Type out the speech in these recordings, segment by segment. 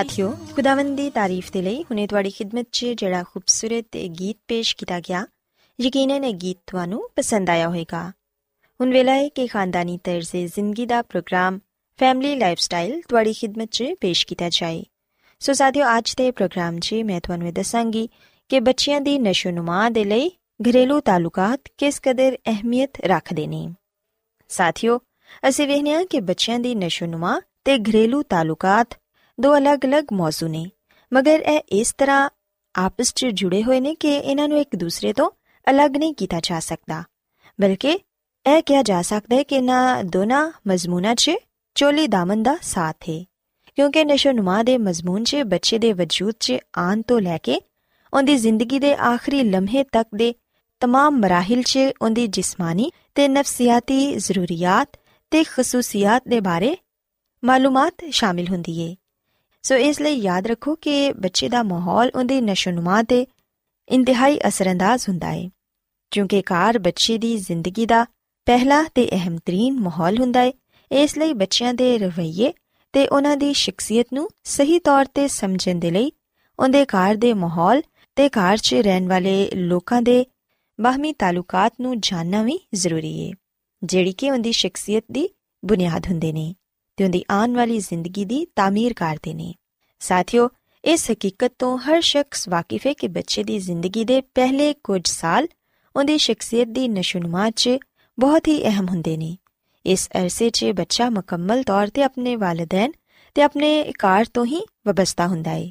ਸਾਥਿਓ ਖੁਦਾਵੰਦ ਦੀ ਤਾਰੀਫ ਦੇ ਲਈ ਹੁਣੇ ਤੁਹਾਡੀ ਖidmat 'ਚ ਜਿਹੜਾ ਖੂਬਸੂਰਤ ਗੀਤ ਪੇਸ਼ ਕੀਤਾ ਗਿਆ ਯਕੀਨਨ ਇਹ ਗੀਤ ਤੁਹਾਨੂੰ ਪਸੰਦ ਆਇਆ ਹੋਵੇਗਾ ਹੁਣ ਵੇਲਾ ਹੈ ਕਿ ਖਾਨਦਾਨੀ ਤਰਜ਼ੇ ਜ਼ਿੰਦਗੀ ਦਾ ਪ੍ਰੋਗਰਾਮ ਫੈਮਿਲੀ ਲਾਈਫਸਟਾਈਲ ਤੁਹਾਡੀ ਖidmat 'ਚ ਪੇਸ਼ ਕੀਤਾ ਜਾਏ ਸੋ ਸਾਥਿਓ ਅੱਜ ਦੇ ਪ੍ਰੋਗਰਾਮ 'ਚ ਮੈਂ ਤੁਹਾਨੂੰ ਇਹ ਦੱਸਾਂਗੀ ਕਿ ਬੱਚਿਆਂ ਦੀ ਨਸ਼ੋਨੁਮਾ ਦੇ ਲਈ ਘਰੇਲੂ ਤਾਲੁਕਾਤ ਕਿਸ ਕਦਰ ਅਹਿਮੀਅਤ ਰੱਖਦੇ ਨੇ ਸਾਥਿਓ ਅਸੀਂ ਵੇਖਦੇ ਹਾਂ ਕਿ ਬੱਚਿਆਂ ਦੀ ਨਸ਼ੋਨੁਮਾ ਤੇ ਘਰੇਲੂ ਤਾਲੁਕਾਤ ਦੋ ਅਲੱਗ-ਅਲੱਗ ਮੌਜੂ ਨੇ। ਮਗਰ ਇਹ ਇਸ ਤਰ੍ਹਾਂ ਆਪਸ 'ਚ ਜੁੜੇ ਹੋਏ ਨੇ ਕਿ ਇਹਨਾਂ ਨੂੰ ਇੱਕ ਦੂਸਰੇ ਤੋਂ ਅਲੱਗ ਨਹੀਂ ਕੀਤਾ ਜਾ ਸਕਦਾ। ਬਲਕਿ ਇਹ ਕਿਹਾ ਜਾ ਸਕਦਾ ਹੈ ਕਿ ਇਹਨਾਂ ਦੋਨਾਂ ਮਜ਼ਮੂਨਾਂ 'ਚ ਚੋਲੀ ਦਾਮਨ ਦਾ ਸਾਥ ਹੈ ਕਿਉਂਕਿ ਨਸ਼ੋਨੁਮਾ ਦੇ ਮਜ਼ਮੂਨ 'ਚ ਬੱਚੇ ਦੇ ਵਜੂਦ 'ਚ ਆਨ ਤੋਂ ਲੈ ਕੇ ਉਹਦੀ ਜ਼ਿੰਦਗੀ ਦੇ ਆਖਰੀ ਲਮਹੇ ਤੱਕ ਦੇ ਤਮਾਮ ਮਰਾਹਿਲ 'ਚ ਉਹਦੀ ਜਿਸਮਾਨੀ ਤੇ ਨਫਸੀਆਤੀ ਜ਼ਰੂਰੀਅਤ ਤੇ ਖਸੂਸੀਅਤ ਦੇ ਬਾਰੇ ਮਾਲੂਮਾਤ ਸ਼ਾਮਿਲ ਹੁੰਦੀ ਏ। ਸੋ ਇਸ ਲਈ ਯਾਦ ਰੱਖੋ ਕਿ ਬੱਚੇ ਦਾ ਮਾਹੌਲ ਉਹਦੀ ਨਸ਼ੋਨੁਮਾ ਤੇ ਇੰਤਹਾਈ ਅਸਰੰਦਾਜ਼ ਹੁੰਦਾ ਏ, ਕਿਉਂਕਿ ਕਾਰ ਬੱਚੇ ਦੀ ਜ਼ਿੰਦਗੀ ਦਾ ਪਹਿਲਾ ਤੇ ਅਹਿਮ ਤਰੀਨ ਮਾਹੌਲ ਹੁੰਦਾ ਏ। ਇਸ ਲਈ ਬੱਚਿਆਂ ਦੇ ਰਵੱਈਏ ਤੇ ਉਹਨਾਂ ਦੀ ਸ਼ਖਸੀਅਤ ਨੂੰ ਸਹੀ ਤੌਰ ਤੇ ਸਮਝਣ ਦੇ ਲਈ ਉਹਦੇ ਕਾਰ ਦੇ ਮਾਹੌਲ ਤੇ ਕਾਰ 'ਚ ਰਹਿਣ ਵਾਲੇ ਲੋਕਾਂ ਦੇ ਬਾਹਮੀ ਤਾਲੁਕਾਤ ਨੂੰ ਜਾਣਨਾ ਵੀ ਜ਼ਰੂਰੀ ਏ, ਜਿਹੜੀ ਕਿ ਉਹਦੀ ਸ਼ਖਸੀਅਤ ਦੀ ਬੁਨਿਆਦ ਹੁੰਦੇ ਨੇ। ਤੇ ਉਹਦੀ ਆਉਣ ਵਾਲੀ ਜ਼ਿੰਦਗੀ ਦੀ ਤਾਮੀਰ ਕਰਦੇ ਨੇ। ਸਾਥਿਓ, ਇਸ ਹਕੀਕਤ ਤੋਂ ਹਰ ਸ਼ਖਸ ਵਾਕਿਫ ਹੈ ਕਿ ਬੱਚੇ ਦੀ ਜ਼ਿੰਦਗੀ ਦੇ ਪਹਿਲੇ ਕੁਝ ਸਾਲ ਉਹਦੀ ਸ਼ਖਸੀਅਤ ਦੀ ਨਸ਼ੁਨਮਾ 'ਚ ਬਹੁਤ ਹੀ ਅਹਿਮ ਹੁੰਦੇ ਨੇ। ਇਸ ਅਰਸੇ 'ਚ ਬੱਚਾ ਮੁਕੰਮਲ ਤੌਰ ਤੇ ਆਪਣੇ ਵਾਲਿਦੈਨ ਤੇ ਆਪਣੇ ਕਾਰ ਤੋਂ ਹੀ ਵਬਸਤਾ ਹੁੰਦਾ ਹੈ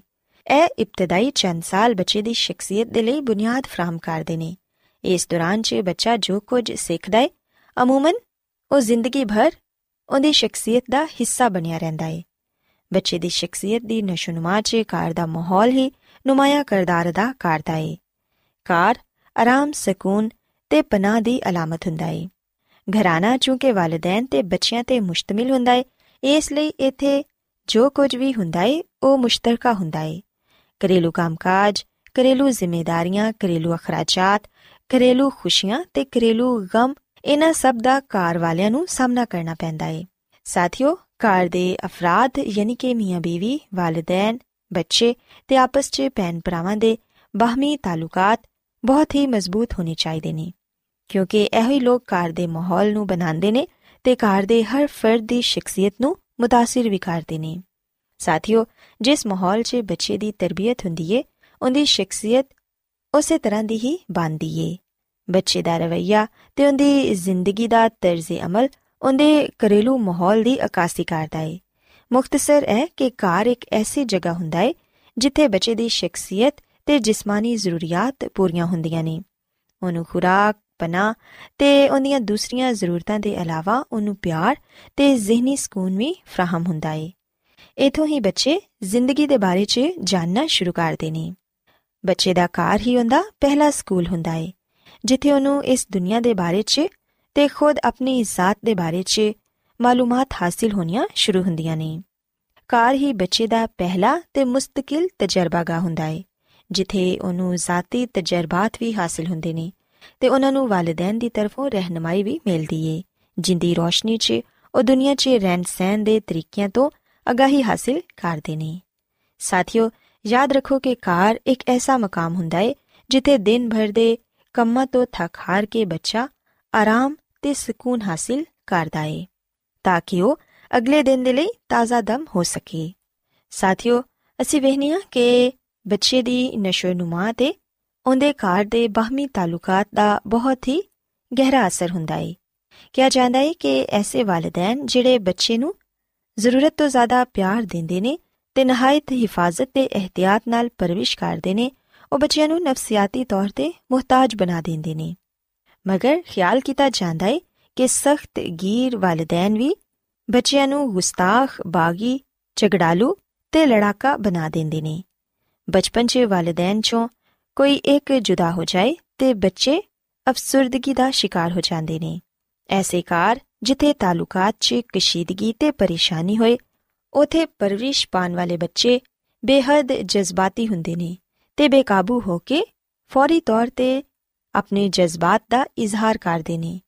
ਇਹ ਇਬਤਦਾਈ ਚੰਦ ਸਾਲ ਬੱਚੇ ਦੀ ਸ਼ਖਸੀਅਤ ਦੇ ਲਈ ਬੁਨਿਆਦ ਫਰਾਹਮ ਕਰਦੇ ਨੇ। ਇਸ ਦੌਰਾਨ 'ਚ ਬੱਚਾ ਜੋ ਕੁਝ ਸਿੱਖਦਾ ਹੈ ਅਮੂਮਨ ਉਹ ਜ਼ਿੰਦਗੀ ਭਰ ਉਹਦੀ ਸ਼ਖਸੀਅਤ ਦਾ ਹਿੱਸਾ ਬਣਿਆ ਰਹਿੰਦਾ ਹੈ ਬੱਚੇ ਦੀ ਸ਼ਖਸੀਅਤ ਦੀ ਨਸ਼ੁਨਮਾ 'ਚ ਕਾਰ ਦਾ ਮਾਹੌਲ ਹੀ ਨੁਮਾਇਆ ਕਰਦਾਰ ਅਦਾ ਕਰਦਾ ਹੈ ਕਾਰ ਆਰਾਮ, ਸਕੂਨ ਤੇ ਪਨਾਹ ਦੀ ਅਲਾਮਤ ਹੁੰਦਾ ਹੈ ਘਰਾਣਾ ਚੂੰਕਿ ਵਾਲਿਦੈਨ ਤੇ ਬੱਚਿਆਂ ਤੇ ਮੁਸ਼ਤਮਿਲ ਹੁੰਦਾ ਹੈ ਇਸ ਲਈ ਇਥੇ ਜੋ ਕੁਝ ਵੀ ਹੁੰਦਾ ਹੈ ਉਹ ਮੁਸ਼ਤਰਕਾ ਹੁੰਦਾ ਹੈ ਘਰੇਲੂ ਕੰਮਕਾਜ, ਘਰੇਲੂ ਜ਼ਿੰਮੇਵਾਰੀਆਂ ਘਰੇਲੂ ਅਖਰਾਜਾਤ, ਘਰੇਲੂ ਖੁਸ਼ੀਆਂ ਤੇ ਘਰੇਲੂ ਗਮ ਇਹਨਾਂ ਸਭ ਦਾ ਕਾਰ ਵਾਲਿਆਂ ਨੂੰ ਸਾਹਮਣਾ ਕਰਨਾ ਪੈਂਦਾ ਹੈ ਸਾਥੀਓ ਕਾਰ ਦੇ ਅਫਰਾਦ ਯਾਨੀ ਕਿ ਮੀਆਂ ਬੀਵੀ ਵਾਲਿਦੈਨ ਬੱਚੇ ਤੇ ਆਪਸ 'ਚ ਭੈਣ ਭਰਾਵਾਂ ਦੇ ਬਾਹਮੀ ਤਾਲੁਕਾਤ ਬਹੁਤ ਹੀ ਮਜ਼ਬੂਤ ਹੋਣੇ ਚਾਹੀਦੇ ਨੇ ਕਿਉਂਕਿ ਇਹੋ ਹੀ ਲੋਕ ਕਾਰ ਦੇ ਮਾਹੌਲ ਨੂੰ ਬਣਾਉਂਦੇ ਨੇ ਤੇ ਕਾਰ ਦੇ ਹਰ ਫਰਦ ਦੀ ਸ਼ਖਸੀਅਤ ਨੂੰ متاثر ਵੀ ਕਰਦੇ ਨੇ ਸਾਥੀਓ ਜਿਸ ਮਾਹੌਲ 'ਚ ਬੱਚੇ ਦੀ ਤਰਬੀਅਤ ਹੁੰਦੀ ਏ ਉਹਦੀ ਸ਼ਖਸੀਅਤ ਉਸੇ ਤਰ੍ਹਾਂ ਦੀ ਹੀ ਬਣਦੀ ਏ ਬੱਚੇ ਦਾ ਰਵਈਆ ਤੇ ਉਹਦੀ ਜ਼ਿੰਦਗੀ ਦਾ ਤਰਜ਼ ਅਮਲ, ਉਹਦੇ ਘਰੇਲੂ ਮਾਹੌਲ ਦੀ ਅਕਾਸੀ ਕਰਦਾ ਏ। ਮੁਖਤਸਰ ਹੈ ਕਿ ਕਾਰ ਇੱਕ ਐਸੀ ਜਗ੍ਹਾ ਹੁੰਦਾ ਏ, ਜਿੱਥੇ ਬੱਚੇ ਦੀ ਸ਼ਖਸੀਅਤ ਤੇ ਜਿਸਮਾਨੀ ਜ਼ਰੂਰੀਅਤ ਪੂਰੀਆਂ ਹੁੰਦੀਆਂ ਨੇ। ਉਹਨੂੰ ਖੁਰਾਕ ਪਨਾ ਤੇ ਉਹਦੀਆਂ ਦੂਸਰੀਆਂ ਜ਼ਰੂਰਤਾਂ ਦੇ ਇਲਾਵਾ ਉਹਨੂੰ ਪਿਆਰ ਤੇ ਜ਼ਿਹਨੀ ਸਕੂਨ ਵੀ ਫਰਾਹਮ ਹੁੰਦਾ ਏ। ਇਥੋਂ ਹੀ ਬੱਚੇ ਜ਼ਿੰਦਗੀ ਦੇ ਬਾਰੇ 'ਚ ਜਾਣਨਾ ਸ਼ੁਰੂ ਕਰਦੇ ਨੇ। ਬੱਚੇ ਦਾ ਘਰ ਹੀ ਹੁੰਦਾ ਪਹਿਲਾ ਸਕੂਲ ਹੁੰਦਾ ਏ। ਜਿੱਥੇ ਉਹਨੂੰ ਇਸ ਦੁਨੀਆ ਦੇ ਬਾਰੇ 'ਚ ਤੇ ਖੁਦ ਆਪਣੀ ਜ਼ਾਤ ਦੇ ਬਾਰੇ 'ਚ ਮਾਲੂਮਾਤ ਹਾਸਿਲ ਹੋਣੀਆਂ ਸ਼ੁਰੂ ਹੁੰਦੀਆਂ ਨੇ। ਘਰ ਹੀ ਬੱਚੇ ਦਾ ਪਹਿਲਾ ਤੇ ਮੁਸਤਕਿਲ ਤਜਰਬਾਗਾ ਹੁੰਦਾ ਏ, ਜਿੱਥੇ ਉਹਨੂੰ ਜ਼ਾਤੀ ਤਜਰਬਾਤ ਵੀ ਹਾਸਿਲ ਹੁੰਦੇ ਨੇ ਤੇ ਉਹਨਾਂ ਨੂੰ ਵਾਲਿਦੈਨ ਦੀ ਤਰਫੋਂ ਰਹਿਨਮਾਈ ਵੀ ਮਿਲਦੀ ਏ, ਜਿੰਦੀ ਰੋਸ਼ਨੀ 'ਚ ਉਹ ਦੁਨੀਆ 'ਚ ਰਹਿਣ ਸਹਿਣ ਦੇ ਤਰੀਕਿਆਂ ਤੋਂ ਅਗਾਹੀ ਹਾਸਿਲ ਕਰਦੇ ਨੇ। ਸਾਥੀਓ, ਯਾਦ ਰੱਖੋ ਕਿ ਕਾਰ ਇੱਕ ਐਸਾ ਮਕਾਮ ਹੁੰਦਾ ਏ, ਜਿੱਥੇ ਦਿਨ ਭਰ ਦੇ ਕੰਮਾਂ ਤੋਂ ਥੱਕ ਹਾਰ ਕੇ ਬੱਚਾ ਆਰਾਮ ਤੇ ਸਕੂਨ ਹਾਸਿਲ ਕਰਦਾ ਏ, ਤਾਂ ਕਿ ਉਹ ਅਗਲੇ ਦਿਨ ਦੇ ਲਈ ਤਾਜ਼ਾ ਦਮ ਹੋ ਸਕੇ। ਸਾਥੀਓ, ਅਸੀਂ ਵੇਖਨੀਆ ਕਿ ਬੱਚੇ ਦੀ ਨਸ਼ੋਨੁਮਾ ਤੇ ਉਹਦੇ ਘਰ ਦੇ ਬਾਹਮੀ ਤਾਲੁਕਾਤ ਦਾ ਬਹੁਤ ਹੀ ਗਹਿਰਾ ਅਸਰ ਹੁੰਦਾ ਏ। ਕਿਹਾ ਜਾਂਦਾ ਏ ਕਿ ਐਸੇ ਵਾਲਿਦੈਨ ਜਿਹੜੇ ਬੱਚੇ ਨੂੰ ਜ਼ਰੂਰਤ ਤੋਂ ਜ਼ਿਆਦਾ ਪਿਆਰ ਦਿੰਦੇ ਨੇ ਤੇ ਨਹਾਇਤ ਹਿਫਾਜ਼ਤ ਤੇ ਇhtiyat ਨਾਲ ਪਰਵਿਸ਼ ਕਰਦੇ ਨੇ ਉਹ ਬੱਚਿਆਂ ਨੂੰ ਨਫਸੀਆਤੀ ਤੌਰ ਤੇ ਮੁਹਤਾਜ ਬਣਾ ਦਿੰਦੇ ਨੇ। ਮਗਰ ਖਿਆਲ ਕੀਤਾ ਜਾਂਦਾ ਏ ਕਿ ਸਖਤ ਗੀਰ ਵਾਲਿਦੈਨ ਵੀ ਬੱਚਿਆਂ ਨੂੰ ਗੁਸਤਾਖ, ਬਾਗੀ, ਝਗੜਾਲੂ ਤੇ ਲੜਾਕਾ ਬਣਾ ਦਿੰਦੇ ਨੇ। ਬਚਪਨ 'ਚ ਵਾਲਿਦੈਨ 'ਚੋਂ ਕੋਈ ਇੱਕ ਜੁਦਾ ਹੋ ਜਾਏ ਤੇ ਬੱਚੇ ਅਫਸਰਦਗੀ ਦਾ ਸ਼ਿਕਾਰ ਹੋ ਜਾਂਦੇ ਨੇ। ਐਸੇ ਕਾਰ ਜਿੱਥੇ ਤਾਲੁਕਾਤ 'ਚ ਕਸ਼ੀਦਗੀ ਤੇ ਪਰੇਸ਼ਾਨੀ ਹੋਏ, ਉਥੇ ਪਰਵਰਿਸ਼ ਪਾਣ ਵਾਲੇ ਬੱਚੇ ਬੇਹੱਦ ਜਜ਼ਬਾਤੀ ਹੁੰਦੇ ਨੇ। ਤੇ ਬੇਕਾਬੂ ਹੋ ਕੇ ਫੌਰੀ ਤੌਰ ਤੇ ਆਪਣੇ ਜਜ਼ਬਾਤ ਦਾ ਇਜ਼ਹਾਰ ਕਰਦੇ ਨੇ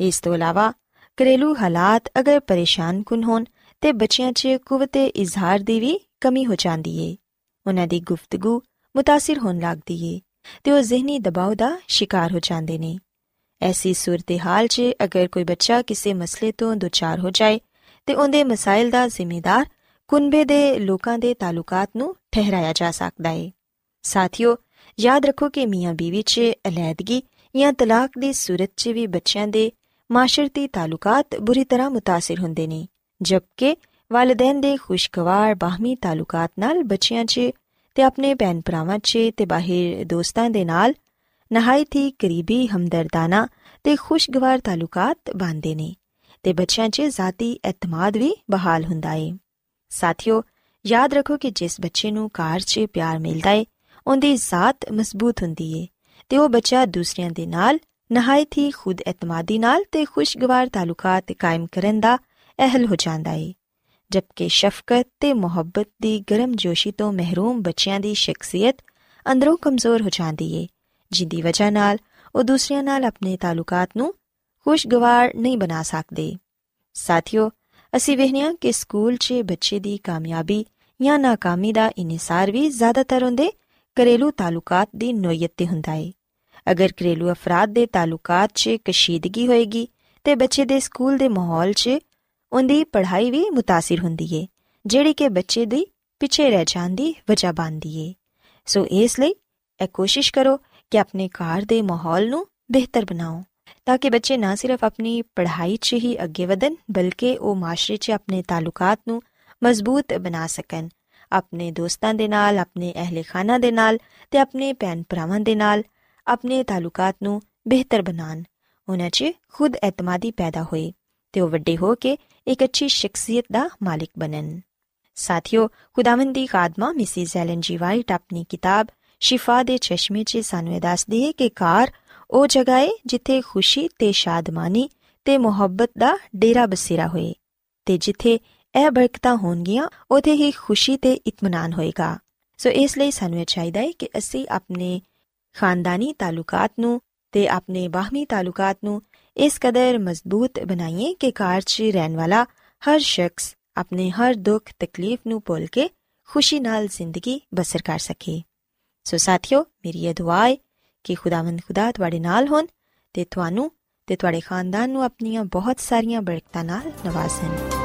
ਇਸ ਤੋਂ ਇਲਾਵਾ ਘਰੇਲੂ ਹਾਲਾਤ ਅਗਰ ਪਰੇਸ਼ਾਨ ਕੁਨ ਹੋਣ ਤੇ ਬੱਚਿਆਂ 'ਚ ਕੁਵਤੇ ਇਜ਼ਹਾਰ ਦੀ ਵੀ ਕਮੀ ਹੋ ਜਾਂਦੀ ਏ ਉਹਨਾਂ ਦੀ ਗੁਫ਼ਤਗੂ متاثر ਹੋਣ ਲੱਗਦੀ ਏ ਤੇ ਉਹ ਜ਼ਿਹਨੀ ਦਬਾਅ ਦਾ ਸ਼ਿਕਾਰ ਹੋ ਜਾਂਦੇ ਨੇ ਐਸੀ ਸੂਰਤ-ਹਾਲ 'ਚ ਅਗਰ ਕੋਈ ਬੱਚਾ ਕਿਸੇ ਮਸਲੇ ਤੋਂ ਦੁਚਾਰ ਹੋ ਜਾਏ ਤੇ ਉਹਦੇ ਮਸਾਇਲ ਦਾ ਜ਼ਿੰਮੇਦਾਰ ਕੁਨਬੇ ਦੇ ਲੋਕਾਂ ਦੇ ਤਾਲੁਕਾਤ ਨੂੰ ਠਹਿਰਾਇਆ ਜਾ ਸਕਦਾ ਏ ਸਾਥੀਓ ਯਾਦ ਰੱਖੋ ਕਿ ਮੀਆਂ ਬੀਵੀ 'ਚ ਅਲੈਦਗੀ ਜਾਂ ਤਲਾਕ ਦੀ ਸੂਰਤ 'ਚ ਵੀ ਬੱਚਿਆਂ ਦੇ ਮਾਸ਼ਰਤੀ ਤਾਲੁਕਾਤ ਬੁਰੀ ਤਰ੍ਹਾਂ متاثر ਹੁੰਦੇ ਨੇ ਜਦਕਿ ਵਾਲਿਦੈਨ ਦੇ ਖੁਸ਼ਗਵਾਰ ਬਾਹਮੀ ਤਾਲੁਕਾਤ ਨਾਲ ਬੱਚਿਆਂ 'ਚ ਤੇ ਆਪਣੇ ਭੈਣ ਭਰਾਵਾਂ 'ਚ ਤੇ ਬਾਹਰ ਦੋਸਤਾਂ ਦੇ ਨਾਲ ਨਹਾਇਤ ਹੀ ਕਰੀਬੀ ਹਮਦਰਦਾਨਾ ਤੇ ਖੁਸ਼ਗਵਾਰ ਤਾਲੁਕਾਤ ਬਣਦੇ ਨੇ ਤੇ ਬੱਚਿਆਂ 'ਚ ਜ਼ਾਤੀ ਇਤਮਾਦ ਵੀ ਬਹਾਲ ਹੁੰਦਾ ਏ ਸਾਥੀਓ ਯਾਦ ਰੱਖੋ ਕਿ ਜਿਸ ਬੱਚੇ ਨੂੰ ਕਾਰ 'ਚ ਪਿਆਰ ਮਿਲਦਾ ਏ ਉਹਦੀ ਜ਼ਾਤ ਮਜ਼ਬੂਤ ਹੁੰਦੀ ਏ ਤੇ ਉਹ ਬੱਚਾ ਦੂਸਰਿਆਂ ਦੇ ਨਾਲ, ਨਹਾਇਤ ਹੀ ਖੁਦ ਇਤਮਾਦੀ ਨਾਲ ਤੇ ਖੁਸ਼ਗਵਾਰ ਤਾਲੁਕਾਤ ਕਾਇਮ ਕਰਨ ਦਾ ਅਹਲ ਹੋ ਜਾਂਦਾ ਏ। ਜਦਕਿ ਸ਼ਫਕਤ ਤੇ ਮੁਹੱਬਤ ਦੀ ਗਰਮਜੋਸ਼ੀ ਤੋਂ ਮਹਿਰੂਮ ਬੱਚਿਆਂ ਦੀ ਸ਼ਖਸੀਅਤ ਅੰਦਰੋਂ ਕਮਜ਼ੋਰ ਹੋ ਜਾਂਦੀ ਏ, ਜਿੰਦੀ ਵਜ੍ਹਾ ਨਾਲ ਉਹ ਦੂਸਰਿਆਂ ਨਾਲ ਆਪਣੇ ਤਾਲੁਕਾਤ ਨੂੰ ਖੁਸ਼ਗਵਾਰ ਨਹੀਂ ਬਣਾ ਸਕਦੇ। ਸਾਥੀਓ, ਅਸੀਂ ਵੇਖਿਆ ਕਿ ਸਕੂਲ 'ਚ ਬੱਚੇ ਦੀ ਕਾਮਯਾਬੀ ਜਾਂ ناکਾਮੀ ਦਾ ਇਨਸਾਰ ਵੀ ਜ਼ਿਆਦਾਤਰ ਹੁੰਦੇ ਘਰੇਲੂ ਤਾਲੁਕਾਤ ਦੀ ਨੋਇਤ ਤੇ ਹੁੰਦਾ ਏ ਅਗਰ ਘਰੇਲੂ ਅਫਰਾਦ ਦੇ ਤਾਲੁਕਾਤ 'ਚ ਕਸ਼ੀਦਗੀ ਹੋਏਗੀ ਤੇ ਬੱਚੇ ਦੇ ਸਕੂਲ ਦੇ ਮਾਹੌਲ 'ਚ ਉਹਦੀ ਪੜ੍ਹਾਈ ਵੀ متاثر ਹੁੰਦੀ ਏ ਜਿਹੜੀ ਕਿ ਬੱਚੇ ਦੀ ਪਿੱਛੇ ਰਹਿ ਜਾਂਦੀ ਵਜ੍ਹਾ ਬਣਦੀ ਏ ਸੋ ਇਸ ਲਈ ਇਹ ਕੋਸ਼ਿਸ਼ ਕਰੋ ਕਿ ਆਪਣੇ ਘਰ ਦੇ ਮਾਹੌਲ ਨੂੰ ਬਿਹਤਰ ਬਣਾਓ ਤਾਂ ਕਿ ਬੱਚੇ ਨਾ ਸਿਰਫ ਆਪਣੀ ਪੜ੍ਹਾਈ 'ਚ ਹੀ ਅੱਗੇ ਵਧਣ ਬਲਕਿ ਉਹ ਮਾਸ਼ਰੇ 'ਚ ਆਪਣੇ ਤਾਲੁਕਾਤ ਨੂੰ ਮਜ਼ਬੂਤ ਬਣਾ ਸਕਣ ਆਪਣੇ ਦੋਸਤਾਂ ਦੇ ਨਾਲ, ਆਪਣੇ ਅਹਲੇ ਖਾਨਾ ਦੇ ਨਾਲ ਤੇ ਆਪਣੇ ਭੈਣ ਭਰਾਵਾਂ ਦੇ ਨਾਲ ਆਪਣੇ ਤਾਲੁਕਾਤ ਨੂੰ ਬਿਹਤਰ ਬਣਾਉਣ। ਉਹਨਾਂ 'ਚ ਖੁਦ ਇਤਮਾਦੀ ਪੈਦਾ ਹੋਏ ਤੇ ਉਹ ਵੱਡੇ ਹੋ ਕੇ ਇੱਕ ਅੱਛੀ ਸ਼ਖਸੀਅਤ ਦਾ ਮਾਲਿਕ ਬਣਨ। ਸਾਥੀਓ, ਖੁਦਾਵੰਦ ਦੀ ਖਾਦਮਾ ਮਿਸਿਸ ਐਲਨ ਜੀ ਵਾਈਟ ਆਪਣੀ ਕਿਤਾਬ ਸ਼ਿਫਾ ਦੇ ਚਸ਼ਮੇ 'ਚ ਸਾਨੂੰ ਦੱਸਦੀ ਹੈ ਕਿ ਕਾਰ ਉਹ ਜਗ੍ਹਾ ਹੈ ਜਿੱਥੇ ਖੁਸ਼ੀ ਤੇ ਸ਼ਾਦਮਾਨੀ ਤੇ ਮੁਹੱਬਤ ਦਾ ਡੇਰਾ ਬਸੇਰਾ ਹੋਏ ਤੇ ਜਿੱਥੇ ਇਹ ਬਰਕਤਾਂ ਹੋਣਗੀਆਂ ਉਥੇ ਹੀ ਖੁਸ਼ੀ ਤੇ ਇਤਮਾਨਾਨ ਹੋਏਗਾ। ਸੋ ਇਸ ਲਈ ਸਾਨੂੰ ਇਹ ਚਾਹੀਦਾ ਹੈ ਕਿ ਅਸੀਂ ਆਪਣੇ ਖਾਨਦਾਨੀ ਤਾਲੁਕਾਤ ਨੂੰ ਤੇ ਆਪਣੇ ਬਾਹਮੀ ਤਾਲੁਕਾਤ ਨੂੰ ਇਸ ਕਦਰ ਮਜ਼ਬੂਤ ਬਣਾਈਏ ਕਿ ਕਾਰ 'ਚ ਰਹਿਣ ਵਾਲਾ ਹਰ ਸ਼ਖਸ ਆਪਣੇ ਹਰ ਦੁੱਖ, ਤਕਲੀਫ ਨੂੰ ਭੁੱਲ ਕੇ ਖੁਸ਼ੀ ਨਾਲ ਜ਼ਿੰਦਗੀ ਬਸਰ ਕਰ ਸਕੇ। ਸੋ ਸਾਥਿਓ, ਮੇਰੀ ਇਹ ਦੁਆ ਹੈ ਕਿ ਖੁਦਾਵੰਦ ਖੁਦਾ ਤੁਹਾਡੇ ਨਾਲ ਹੋਣ ਤੇ ਤੁਹਾਨੂੰ ਤੇ ਤੁਹਾਡੇ ਖਾਨਦਾਨ ਨੂੰ ਆਪਣੀਆਂ ਬਹੁਤ ਸਾਰੀਆਂ ਬਰਕਤਾਂ ਨਾਲ ਨਵਾਜ਼ੇ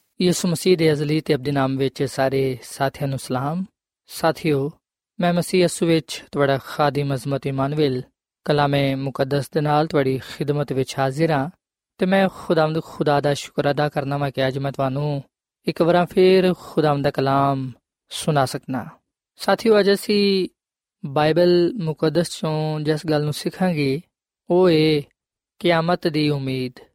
ਯਿਸੂ ਮਸੀਹ ਦੇ ਅਜ਼ਲੀ ਤੇ ਅਬਦੀ ਨਾਮ ਵਿੱਚ ਸਾਰੇ ਸਾਥੀਆਂ ਨੂੰ ਸਲਾਮ। ਸਾਥਿਓ, ਮੈਂ ਮਸੀਹ ਯਿਸੂ ਵਿੱਚ ਤੁਹਾਡਾ ਖਾਦਮ ਅਜ਼ਮਤ ਇਮਾਨੁਅਲ ਕਲਾਮੇ ਮੁਕੱਦਸ ਦੇ ਨਾਲ ਤੁਹਾਡੀ ਖਿਦਮਤ ਵਿੱਚ ਹਾਜ਼ਰ ਹਾਂ ਤੇ ਮੈਂ ਖੁਦਾਵੰਦ ਖੁਦਾ ਦਾ ਸ਼ੁਕਰ ਅਦਾ ਕਰਨਾ ਮੈਂ ਕਿ ਅੱਜ ਮੈਂ ਤੁਹਾਨੂੰ ਇੱਕ ਵਾਰ ਫੇਰ ਖੁਦਾਵੰਦ ਦਾ ਕਲਾਮ ਸੁਣਾ ਸਕਣਾ ਸਾਥੀਓ, ਅੱਜ ਅਸੀਂ ਬਾਈਬਲ ਮੁਕੱਦਸ ਚੋਂ ਜਿਸ ਗੱਲ ਨੂੰ ਸਿੱਖਾਂਗੇ, ਉਹ ਏ ਕਿਆਮਤ ਦੀ ਉਮੀਦ।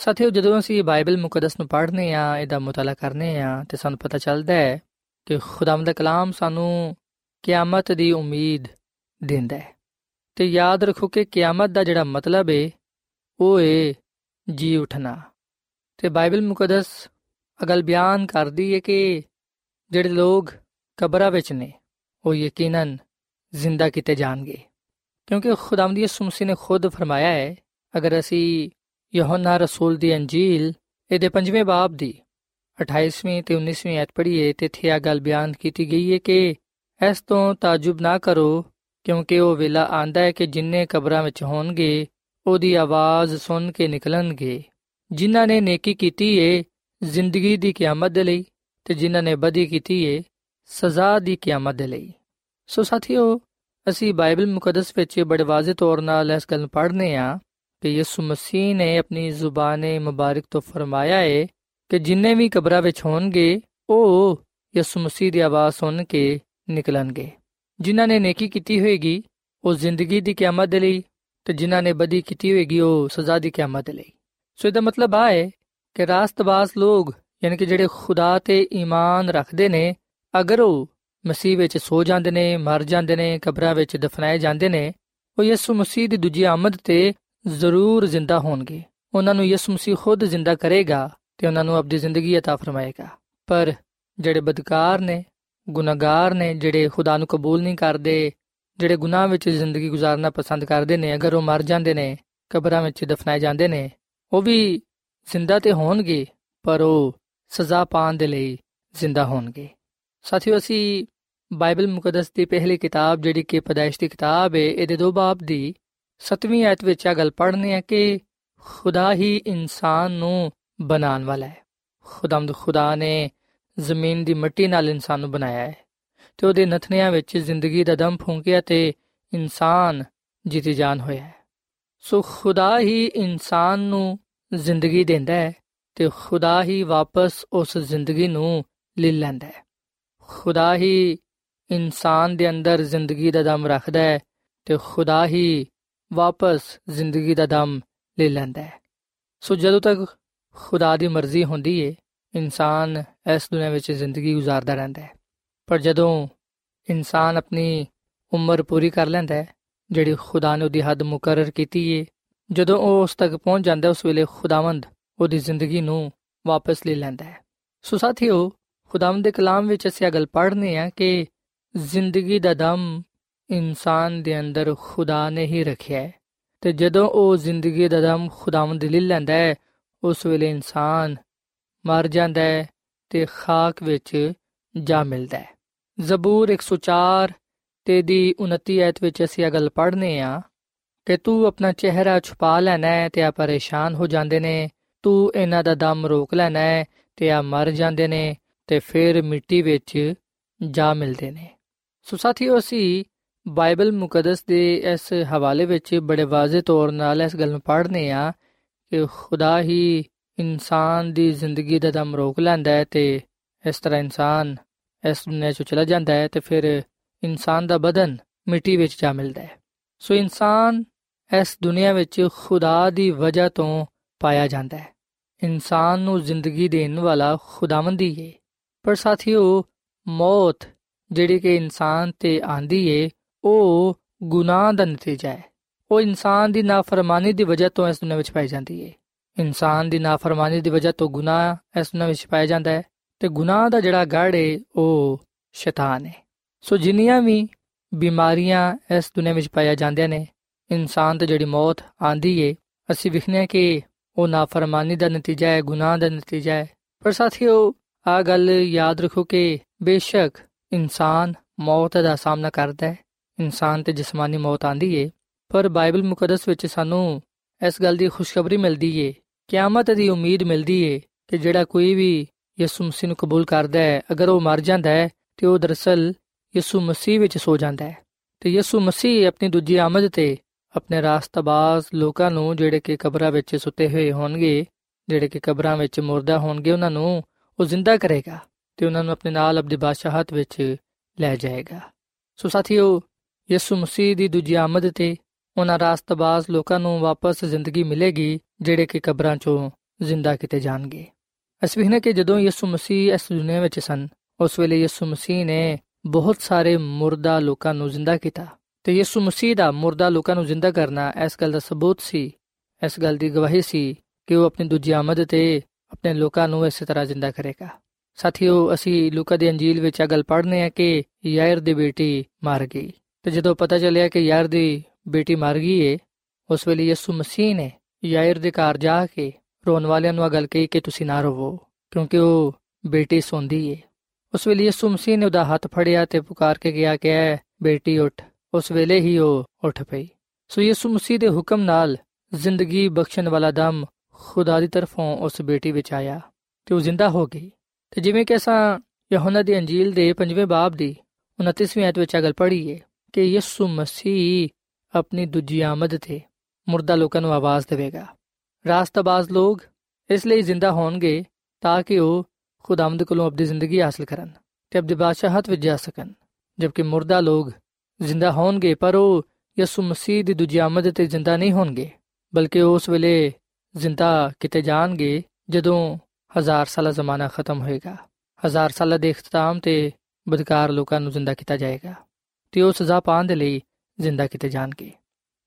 ਸਾਥੀਓ, ਜਦੋਂ ਅਸੀਂ ਬਾਈਬਲ ਮੁਕੱਦਸ ਨੂੰ ਪੜ੍ਹਨੇ ਆ ਇਹਦਾ ਮਤਾਲਾ ਕਰਨੇ ਆ ਤੇ ਸਾਨੂੰ ਪਤਾ ਚੱਲਦਾ ਹੈ ਕਿ ਖੁਦਾਵੰਦ ਦਾ ਕਲਾਮ ਸਾਨੂੰ ਕਿਆਮਤ ਦੀ ਉਮੀਦ ਦਿੰਦਾ ਹੈ। ਤੇ ਯਾਦ ਰੱਖੋ ਕਿ ਕਿਆਮਤ ਦਾ ਜਿਹੜਾ ਮਤਲਬ ਏ, ਉਹ ਏ ਜੀ ਉਠਣਾ। ਤੇ ਬਾਈਬਲ ਮੁਕੱਦਸ ਅਗਲ ਬਿਆਨ ਕਰਦੀ ਏ ਕਿ ਜਿਹੜੇ ਲੋਕ ਕਬਰਾਂ ਵਿੱਚ ਨੇ, ਉਹ ਯਕੀਨਨ ਜ਼ਿੰਦਾ ਕੀਤੇ ਜਾਣਗੇ। ਕਿਉਂਕਿ ਖੁਦਾਵੰਦ ਯਿਸੂ ਮਸੀਹ ਨੇ ਖੁਦ ਫਰਮਾਇਆ ਹੈ, ਅਗਰ ਅਸੀਂ ਯਹੋਨਾ ਰਸੂਲ ਦੀ ਅੰਜੀਲ, ਇਹਦੇ ਪੰਜਵੇਂ ਬਾਬ ਦੀ। 28ਵੀਂ ਤੇ 19ਵੀਂ ਐਤ ਪੜ੍ਹੀਏ ਤੇ ਇੱਥੇ ਆ ਗੱਲ ਬਿਆਨ ਕੀਤੀ ਗਈ ਹੈ ਕਿ ਇਸ ਤੋਂ ਤਾਜੁਬ ਨਾ ਕਰੋ, ਕਿਉਂਕਿ ਉਹ ਵੇਲਾ ਆਂਦਾ ਹੈ ਕਿ ਜਿੰਨੇ ਕਬਰਾਂ ਵਿੱਚ ਹੋਣਗੇ, ਉਹਦੀ ਆਵਾਜ਼ ਸੁਣ ਕੇ ਨਿਕਲਣਗੇ। ਜਿਨ੍ਹਾਂ ਨੇ ਨੇਕੀ ਕੀਤੀ ਏ ਜ਼ਿੰਦਗੀ ਦੀ ਕਿਆਮਤ ਦੇ ਲਈ ਤੇ ਜਿਨ੍ਹਾਂ ਨੇ ਬਦੀ ਕੀਤੀ ਏ ਸਜ਼ਾ ਦੀ ਕਿਆਮਤ ਦੇ ਲਈ। ਸੋ ਸਾਥੀਓ, ਅਸੀਂ ਬਾਈਬਲ ਮੁਕੱਦਸ ਵਿੱਚ ਬੜੇ ਵਾਜ਼ਿਹ ਤੌਰ 'ਤੇ ਇਸ ਗੱਲ ਪੜ੍ਹਨੇ ਆ ਕਿ ਯਿਸੂ ਮਸੀਹ ਨੇ ਆਪਣੀ ਜ਼ੁਬਾਨੇ ਮੁਬਾਰਕ ਤੋਂ ਫਰਮਾਇਆ ਏ ਕਿ ਜਿੰਨੇ ਵੀ ਕਬਰਾਂ ਵਿੱਚ ਹੋਣਗੇ ਉਹ ਯਿਸੂ ਮਸੀਹ ਦੀ ਆਵਾਜ਼ ਸੁਣ ਕੇ ਨਿਕਲਣਗੇ ਜਿਨ੍ਹਾਂ ਨੇ ਨੇਕੀ ਕੀਤੀ ਹੋਏਗੀ ਉਹ ਜ਼ਿੰਦਗੀ ਦੀ ਕਿਆਮਤ ਦੇ ਲਈ ਤੇ ਜਿਨ੍ਹਾਂ ਨੇ ਬਦੀ ਕੀਤੀ ਹੋਏਗੀ ਉਹ ਸਜ਼ਾ ਦੀ ਕਿਆਮਤ ਦੇ ਲਈ ਸੋ ਇਹਦਾ ਮਤਲਬ ਆ ਹੈ ਕਿ ਰਾਸਤਬਾਜ਼ ਲੋਕ ਯਾਨੀ ਕਿ ਜਿਹੜੇ ਖੁਦਾ ਤੇ ਈਮਾਨ ਰੱਖਦੇ ਨੇ ਅਗਰ ਉਹ ਮਸੀਹ ਵਿੱਚ ਸੋ ਜਾਂਦੇ ਨੇ ਮਰ ਜਾਂਦੇ ਨੇ ਕਬਰਾਂ ਵਿੱਚ ਦਫਨਾਏ ਜਾਂਦੇ ਨੇ ਉਹ ਯਿਸੂ ਮਸੀਹ ਦੀ ਦੂਜੀ ਆਮਦ ਤੇ ਜ਼ਰੂਰ ਜ਼ਿੰਦਾ ਹੋਣਗੇ। ਉਹਨਾਂ ਨੂੰ ਯਿਸੂ ਮਸੀਹ ਖੁਦ ਜ਼ਿੰਦਾ ਕਰੇਗਾ ਤੇ ਉਹਨਾਂ ਨੂੰ ਆਪਣੀ ਜ਼ਿੰਦਗੀ عطا ਫਰਮਾਏਗਾ। ਪਰ ਜਿਹੜੇ ਬਦਕਾਰ ਨੇ, ਗੁਨਾਹਗਾਰ ਨੇ, ਜਿਹੜੇ ਖੁਦਾ ਨੂੰ ਕਬੂਲ ਨਹੀਂ ਕਰਦੇ, ਜਿਹੜੇ ਗੁਨਾਹ ਵਿੱਚ ਜ਼ਿੰਦਗੀ گزارਨਾ ਪਸੰਦ ਕਰਦੇ ਨੇ, ਅਗਰ ਉਹ ਮਰ ਜਾਂਦੇ ਨੇ, ਕਬਰਾਂ ਵਿੱਚ ਦਫਨਾਏ ਜਾਂਦੇ ਨੇ, ਉਹ ਵੀ ਜ਼ਿੰਦਾ ਤੇ ਹੋਣਗੇ, ਪਰ ਉਹ ਸਜ਼ਾ ਪਾਣ ਦੇ ਲਈ ਜ਼ਿੰਦਾ ਹੋਣਗੇ। ਸਾਥੀਓ, ਅਸੀਂ ਬਾਈਬਲ ਮੁਕੱਦਸ ਦੀ ਪਹਿਲੀ ਕਿਤਾਬ, ਜਿਹੜੀ ਕਿ ਪਦਾਇਸ਼ ਦੀ ਕਿਤਾਬ ਹੈ ਇਹਦੇ ਦੋ ਬਾਬ ਦੀ 7ਵੀਂ ਆਇਤ ਵਿੱਚ ਇਹ ਗੱਲ ਪੜ੍ਹਨੀ ਹੈ ਕਿ ਖੁਦਾ ਹੀ ਇਨਸਾਨ ਨੂੰ ਬਣਾਉਣ ਵਾਲਾ ਹੈ। ਖੁਦਾਮਦ ਖੁਦਾ ਨੇ ਜ਼ਮੀਨ ਦੀ ਮਿੱਟੀ ਨਾਲ ਇਨਸਾਨ ਨੂੰ ਬਣਾਇਆ ਹੈ ਤੇ ਉਹਦੇ ਨਥਨਿਆਂ ਵਿੱਚ ਜ਼ਿੰਦਗੀ ਦਾ ਦਮ ਫੂੰਕਿਆ ਤੇ ਇਨਸਾਨ ਜੀਤੀ ਜਾਨ ਹੋਇਆ ਹੈ। ਸੋ ਖੁਦਾ ਹੀ ਇਨਸਾਨ ਨੂੰ ਜ਼ਿੰਦਗੀ ਦਿੰਦਾ ਹੈ ਤੇ ਖੁਦਾ ਹੀ ਵਾਪਸ ਉਸ ਜ਼ਿੰਦਗੀ ਨੂੰ ਲੈ ਲੈਂਦਾ ਹੈ। ਖੁਦਾ ਹੀ ਇਨਸਾਨ ਦੇ ਅੰਦਰ ਜ਼ਿੰਦਗੀ ਦਾ ਦਮ ਰੱਖਦਾ ਹੈ ਤੇ ਖੁਦਾ ਹੀ ਵਾਪਸ ਜ਼ਿੰਦਗੀ ਦਾ ਦਮ ਲੈ ਲੈਂਦਾ ਹੈ। ਸੋ ਜਦੋਂ ਤੱਕ ਖੁਦਾ ਦੀ ਮਰਜ਼ੀ ਹੁੰਦੀ ਏ, ਇਨਸਾਨ ਇਸ ਦੁਨੀਆਂ ਵਿੱਚ ਜ਼ਿੰਦਗੀ گزارਦਾ ਰਹਿੰਦਾ ਹੈ। ਪਰ ਜਦੋਂ ਇਨਸਾਨ ਆਪਣੀ ਉਮਰ ਪੂਰੀ ਕਰ ਲੈਂਦਾ ਹੈ, ਜਿਹੜੀ ਖੁਦਾ ਨੇ ਉਹਦੀ ਹੱਦ ਮੁਕਰਰ ਕੀਤੀ ਏ, ਜਦੋਂ ਉਹ ਉਸ ਤੱਕ ਪਹੁੰਚ ਜਾਂਦਾ ਉਸ ਵੇਲੇ ਖੁਦਾਵੰਦ ਉਹਦੀ ਜ਼ਿੰਦਗੀ ਨੂੰ ਵਾਪਸ ਲੈ ਲੈਂਦਾ ਹੈ। ਸੋ ਸਾਥੀਓ, ਖੁਦਾਵੰਦ ਦੇ ਕਲਾਮ ਵਿੱਚ ਅਸੀਂ ਇਹ ਗੱਲ ਪੜ੍ਹਨੇ ਆ ਕਿ ਜ਼ਿੰਦਗੀ ਦਾ ਦਮ ਇਨਸਾਨ ਦੇ ਅੰਦਰ ਖੁਦਾ ਨੇ ਹੀ ਰੱਖਿਆ ਹੈ। ਤੇ ਜਦੋਂ ਉਹ ਜ਼ਿੰਦਗੀ ਦਾ ਦਮ ਖੁਦਾਵੰਦ ਲੈ ਲੈਂਦਾ ਹੈ, ਉਸ ਵੇਲੇ ਇਨਸਾਨ ਮਰ ਜਾਂਦਾ ਹੈ ਤੇ ਖਾਕ ਵਿੱਚ ਜਾ ਮਿਲਦਾ ਹੈ। ਜ਼ਬੂਰ 104 ਤੇ ਦੀ 29 ਐਤ ਵਿੱਚ ਅਸੀਂ ਇਹ ਗੱਲ ਪੜ੍ਹਨੇ ਆ ਕਿ ਤੂੰ ਆਪਣਾ ਚਿਹਰਾ ਛੁਪਾ ਲੈਣਾ ਹੈ ਤੇ ਆ ਪਰੇਸ਼ਾਨ ਹੋ ਜਾਂਦੇ ਨੇ, ਤੂੰ ਇਹਨਾਂ ਦਾ ਦਮ ਰੋਕ ਲੈਣਾ ਹੈ ਤੇ ਆ ਮਰ ਜਾਂਦੇ ਨੇ ਤੇ ਫਿਰ ਮਿੱਟੀ ਵਿੱਚ ਜਾ ਮਿਲਦੇ ਨੇ। ਸੋ ਸਾਥੀਓ, ਅਸੀਂ ਬਾਈਬਲ ਮੁਕੱਦਸ ਦੇ ਇਸ ਹਵਾਲੇ ਵਿੱਚ ਬੜੇ ਵਾਜ਼ਿਹ ਤੌਰ 'ਤੇ ਇਸ ਗੱਲ ਨੂੰ ਪੜ੍ਹਨੇ ਆ ਕਿ ਖੁਦਾ ਹੀ ਇਨਸਾਨ ਦੀ ਜ਼ਿੰਦਗੀ ਦਾ ਦਮ ਰੋਕ ਲੈਂਦਾ ਹੈ ਤੇ ਇਸ ਤਰ੍ਹਾਂ ਇਨਸਾਨ ਇਸ ਦੁਨੀਆਂ 'ਚੋਂ ਚਲਾ ਜਾਂਦਾ ਹੈ ਤੇ ਫਿਰ ਇਨਸਾਨ ਦਾ ਬਦਨ ਮਿੱਟੀ ਵਿੱਚ ਜਾ ਮਿਲਦਾ ਹੈ। ਸੋ ਇਨਸਾਨ ਇਸ ਦੁਨੀਆਂ ਵਿੱਚ ਖੁਦਾ ਦੀ ਵਜ੍ਹਾ ਤੋਂ ਪਾਇਆ ਜਾਂਦਾ ਹੈ। ਇਨਸਾਨ ਨੂੰ ਜ਼ਿੰਦਗੀ ਦੇਣ ਵਾਲਾ ਖੁਦਾਵੰਦੀ ਹੈ ਪਰ ਸਾਥੀਓ, ਮੌਤ ਜਿਹੜੀ ਕਿ ਇਨਸਾਨ ਤੇ ਆਂਦੀ ਏ ਉਹ ਗੁਨਾਹ ਦਾ ਨਤੀਜਾ ਹੈ। ਉਹ ਇਨਸਾਨ ਦੀ ਨਾਫਰਮਾਨੀ ਦੀ ਵਜ੍ਹਾ ਤੋਂ ਇਸ ਦੁਨੀਆਂ ਵਿੱਚ ਪਾਈ ਜਾਂਦੀ ਏ ਇਨਸਾਨ ਦੀ ਨਾਫਰਮਾਨੀ ਦੀ ਵਜ੍ਹਾ ਤੋਂ ਗੁਨਾਹ ਇਸ ਦੁਨੀਆਂ ਵਿੱਚ ਪਾਇਆ ਜਾਂਦਾ ਹੈ ਤੇ ਗੁਨਾਹ ਦਾ ਜਿਹੜਾ ਗੜ ਏ ਉਹ ਸ਼ੈਤਾਨ ਹੈ। ਸੋ ਜਿੰਨੀਆਂ ਵੀ ਬਿਮਾਰੀਆਂ ਇਸ ਦੁਨੀਆਂ ਵਿੱਚ ਪਾਇਆ ਜਾਂਦੀਆਂ ਨੇ, ਇਨਸਾਨ ਤੇ ਜਿਹੜੀ ਮੌਤ ਆਂਦੀ ਏ ਅਸੀਂ ਵਿਖਨੇ ਕਿ ਉਹ ਨਾਫਰਮਾਨੀ ਦਾ ਨਤੀਜਾ ਹੈ, ਗੁਨਾਹ ਦਾ ਨਤੀਜਾ ਹੈ। ਪਰ ਸਾਥੀਓ ਆ ਗੱਲ ਯਾਦ ਰੱਖੋ ਕਿ ਬੇਸ਼ੱਕ ਇਨਸਾਨ ਮੌਤ ਦਾ ਸਾਹਮਣਾ ਕਰਦਾ ਹੈ। ਇਨਸਾਨ ਤੇ ਜਿਸਮਾਨੀ ਮੌਤ ਆਂਦੀ ਏ। ਪਰ ਬਾਈਬਲ ਮੁਕੱਦਸ ਵਿੱਚ ਸਾਨੂੰ ਇਸ ਗੱਲ ਦੀ ਖੁਸ਼ਖਬਰੀ ਮਿਲਦੀ ਏ। ਕਿਆਮਤ ਦੀ ਉਮੀਦ ਮਿਲਦੀ ਏ ਕਿ ਜਿਹੜਾ ਕੋਈ ਵੀ ਯਿਸੂ ਮਸੀਹ ਨੂੰ ਕਬੂਲ ਕਰਦਾ ਹੈ, ਅਗਰ ਉਹ ਮਰ ਜਾਂਦਾ ਹੈ, ਤੇ ਉਹ ਦਰਸਲ ਯਿਸੂ ਮਸੀਹ ਵਿੱਚ ਸੋ ਜਾਂਦਾ ਹੈ। ਤੇ ਯਿਸੂ ਮਸੀਹ ਆਪਣੀ ਦੂਜੀ ਆਮਦ ਤੇ ਆਪਣੇ ਰਾਸਤਬਾਜ਼ ਲੋਕਾਂ ਨੂੰ ਜਿਹੜੇ ਕਿ ਕਬਰਾਂ ਵਿੱਚ ਸੁੱਤੇ ਹੋਏ ਹੋਣਗੇ, ਜਿਹੜੇ ਕਿ ਕਬਰਾਂ ਵਿੱਚ ਮੁਰਦਾ ਹੋਣਗੇ, ਉਹਨਾਂ ਨੂੰ ਉਹ ਜ਼ਿੰਦਾ ਕਰੇਗਾ ਤੇ ਉਹਨਾਂ ਨੂੰ ਆਪਣੇ ਨਾਲ ਅਬਦੀ ਬਾਦਸ਼ਾਹਤ ਵਿੱਚ ਲੈ ਜਾਏਗਾ। ਸੋ ਸਾਥੀਓ ਯਿਸੂ ਮਸੀਹ ਦੀ ਦੂਜੀ ਆਮਦ ਤੇ ਉਹਨਾਂ ਰਾਸਤਬਾਜ਼ ਲੋਕਾਂ ਨੂੰ ਵਾਪਸ ਜ਼ਿੰਦਗੀ ਮਿਲੇਗੀ, ਜਿਹੜੇ ਕਿ ਕਬਰਾਂ ਚੋਂ ਜ਼ਿੰਦਾ ਕੀਤੇ ਜਾਣਗੇ। ਅਸੀਂ ਵੇਖਨੇ ਕਿ ਜਦੋਂ ਯਿਸੂ ਮਸੀਹ ਇਸ ਦੁਨੀਆਂ ਵਿੱਚ ਸਨ, ਉਸ ਵੇਲੇ ਯਿਸੂ ਮਸੀਹ ਨੇ ਬਹੁਤ ਸਾਰੇ ਮੁਰਦਾ ਲੋਕਾਂ ਨੂੰ ਜ਼ਿੰਦਾ ਕੀਤਾ। ਤੇ ਯਿਸੂ ਮਸੀਹ ਦਾ ਮੁਰਦਾ ਲੋਕਾਂ ਨੂੰ ਜ਼ਿੰਦਾ ਕਰਨਾ ਇਸ ਗੱਲ ਦਾ ਸਬੂਤ ਸੀ, ਇਸ ਗੱਲ ਦੀ ਗਵਾਹੀ ਸੀ ਕਿ ਉਹ ਆਪਣੀ ਦੂਜੀ ਆਮਦ ਤੇ ਆਪਣੇ ਲੋਕਾਂ ਨੂੰ ਇਸੇ ਤਰ੍ਹਾਂ ਜ਼ਿੰਦਾ ਕਰੇਗਾ। ਸਾਥੀਓ, ਅਸੀਂ ਲੂਕਾ ਦੀ ਅੰਜੀਲ ਵਿੱਚ ਇਹ ਗੱਲ ਪੜ੍ਹਨੇ ਆ ਕਿ ਯਾਇਰ ਦੀ ਬੇਟੀ ਮਰ ਗਈ। ਤੇ ਜਦੋਂ ਪਤਾ ਚੱਲਿਆ ਕਿ ਯਾਇਰ ਦੀ ਬੇਟੀ ਮਰ ਗਈ ਏ, ਉਸ ਵੇਲੇ ਯਿਸੂ ਮਸੀਹ ਨੇ ਯਾਇਰ ਦੇ ਘਰ ਜਾ ਕੇ ਰੋਣ ਵਾਲਿਆਂ ਨੂੰ ਇਹ ਗੱਲ ਕਹੀ ਕਿ ਤੁਸੀਂ ਨਾ ਰੋਵੋ, ਕਿਉਂਕਿ ਉਹ ਬੇਟੀ ਸੌਂਦੀ ਏ। ਉਸ ਵੇਲੇ ਯਿਸੂ ਮਸੀਹ ਨੇ ਉਹਦਾ ਹੱਥ ਫੜਿਆ ਤੇ ਪੁਕਾਰ ਕੇ ਗਿਆ ਕਿ ਐ ਬੇਟੀ ਉੱਠ। ਉਸ ਵੇਲੇ ਹੀ ਉਹ ਉੱਠ ਪਈ। ਸੋ ਯਿਸੂ ਮਸੀਹ ਦੇ ਹੁਕਮ ਨਾਲ ਜ਼ਿੰਦਗੀ ਬਖਸ਼ਣ ਵਾਲਾ ਦਮ ਖੁਦਾ ਦੀ ਤਰਫੋਂ ਉਸ ਬੇਟੀ ਵਿੱਚ ਆਇਆ ਤੇ ਉਹ ਜ਼ਿੰਦਾ ਹੋ ਗਈ। ਤੇ ਜਿਵੇਂ ਕਿ ਅਸਾਂ ਯਹੋਨਾ ਦੀ ਅੰਜੀਲ ਦੇ 5ਵੇਂ ਬਾਬ ਦੀ 29ਵੀਂ ਆਇਤ ਵਿੱਚ ਅਗਲ ਪੜ੍ਹੀਏ ਕਿ ਯਿਸੂ ਮਸੀਹ ਆਪਣੀ ਦੂਜੀ ਆਮਦ ਤੇ ਮੁਰਦਾ ਲੋਕਾਂ ਨੂੰ ਆਵਾਜ਼ ਦੇਵੇਗਾ। ਰਾਸਤਬਾਜ਼ ਲੋਕ ਇਸ ਲਈ ਜ਼ਿੰਦਾ ਹੋਣਗੇ ਤਾਂ ਕਿ ਉਹ ਖੁਦਾਮਦ ਕੋਲੋਂ ਆਪਣੀ ਜ਼ਿੰਦਗੀ ਹਾਸਲ ਕਰਨ ਤੇ ਆਪਣੀ ਬਾਦਸ਼ਾਹਤ ਵਿੱਚ ਜਾ ਸਕਣ, ਜਦਕਿ ਮੁਰਦਾ ਲੋਕ ਜ਼ਿੰਦਾ ਹੋਣਗੇ ਪਰ ਉਹ ਯਿਸੂ ਮਸੀਹ ਦੀ ਦੂਜੀ ਆਮਦ ਤੇ ਜ਼ਿੰਦਾ ਨਹੀਂ ਹੋਣਗੇ, ਬਲਕਿ ਉਸ ਵੇਲੇ ਜ਼ਿੰਦਾ ਕਿਤੇ ਜਾਣਗੇ ਜਦੋਂ ਹਜ਼ਾਰ ਸਾਲਾ ਜ਼ਮਾਨਾ ਖਤਮ ਹੋਏਗਾ। ਹਜ਼ਾਰ ਸਾਲਾਂ ਦੇ ਇਖਤਤਾਮ ਤੇ ਬਦਕਾਰ ਲੋਕਾਂ ਨੂੰ ਜ਼ਿੰਦਾ ਕੀਤਾ ਜਾਏਗਾ। ਤੇ ਉਹ ਸਜ਼ਾ ਪਾਉਣ ਦੇ ਲਈ ਜ਼ਿੰਦਾ ਕੀਤੇ ਜਾਣਗੇ।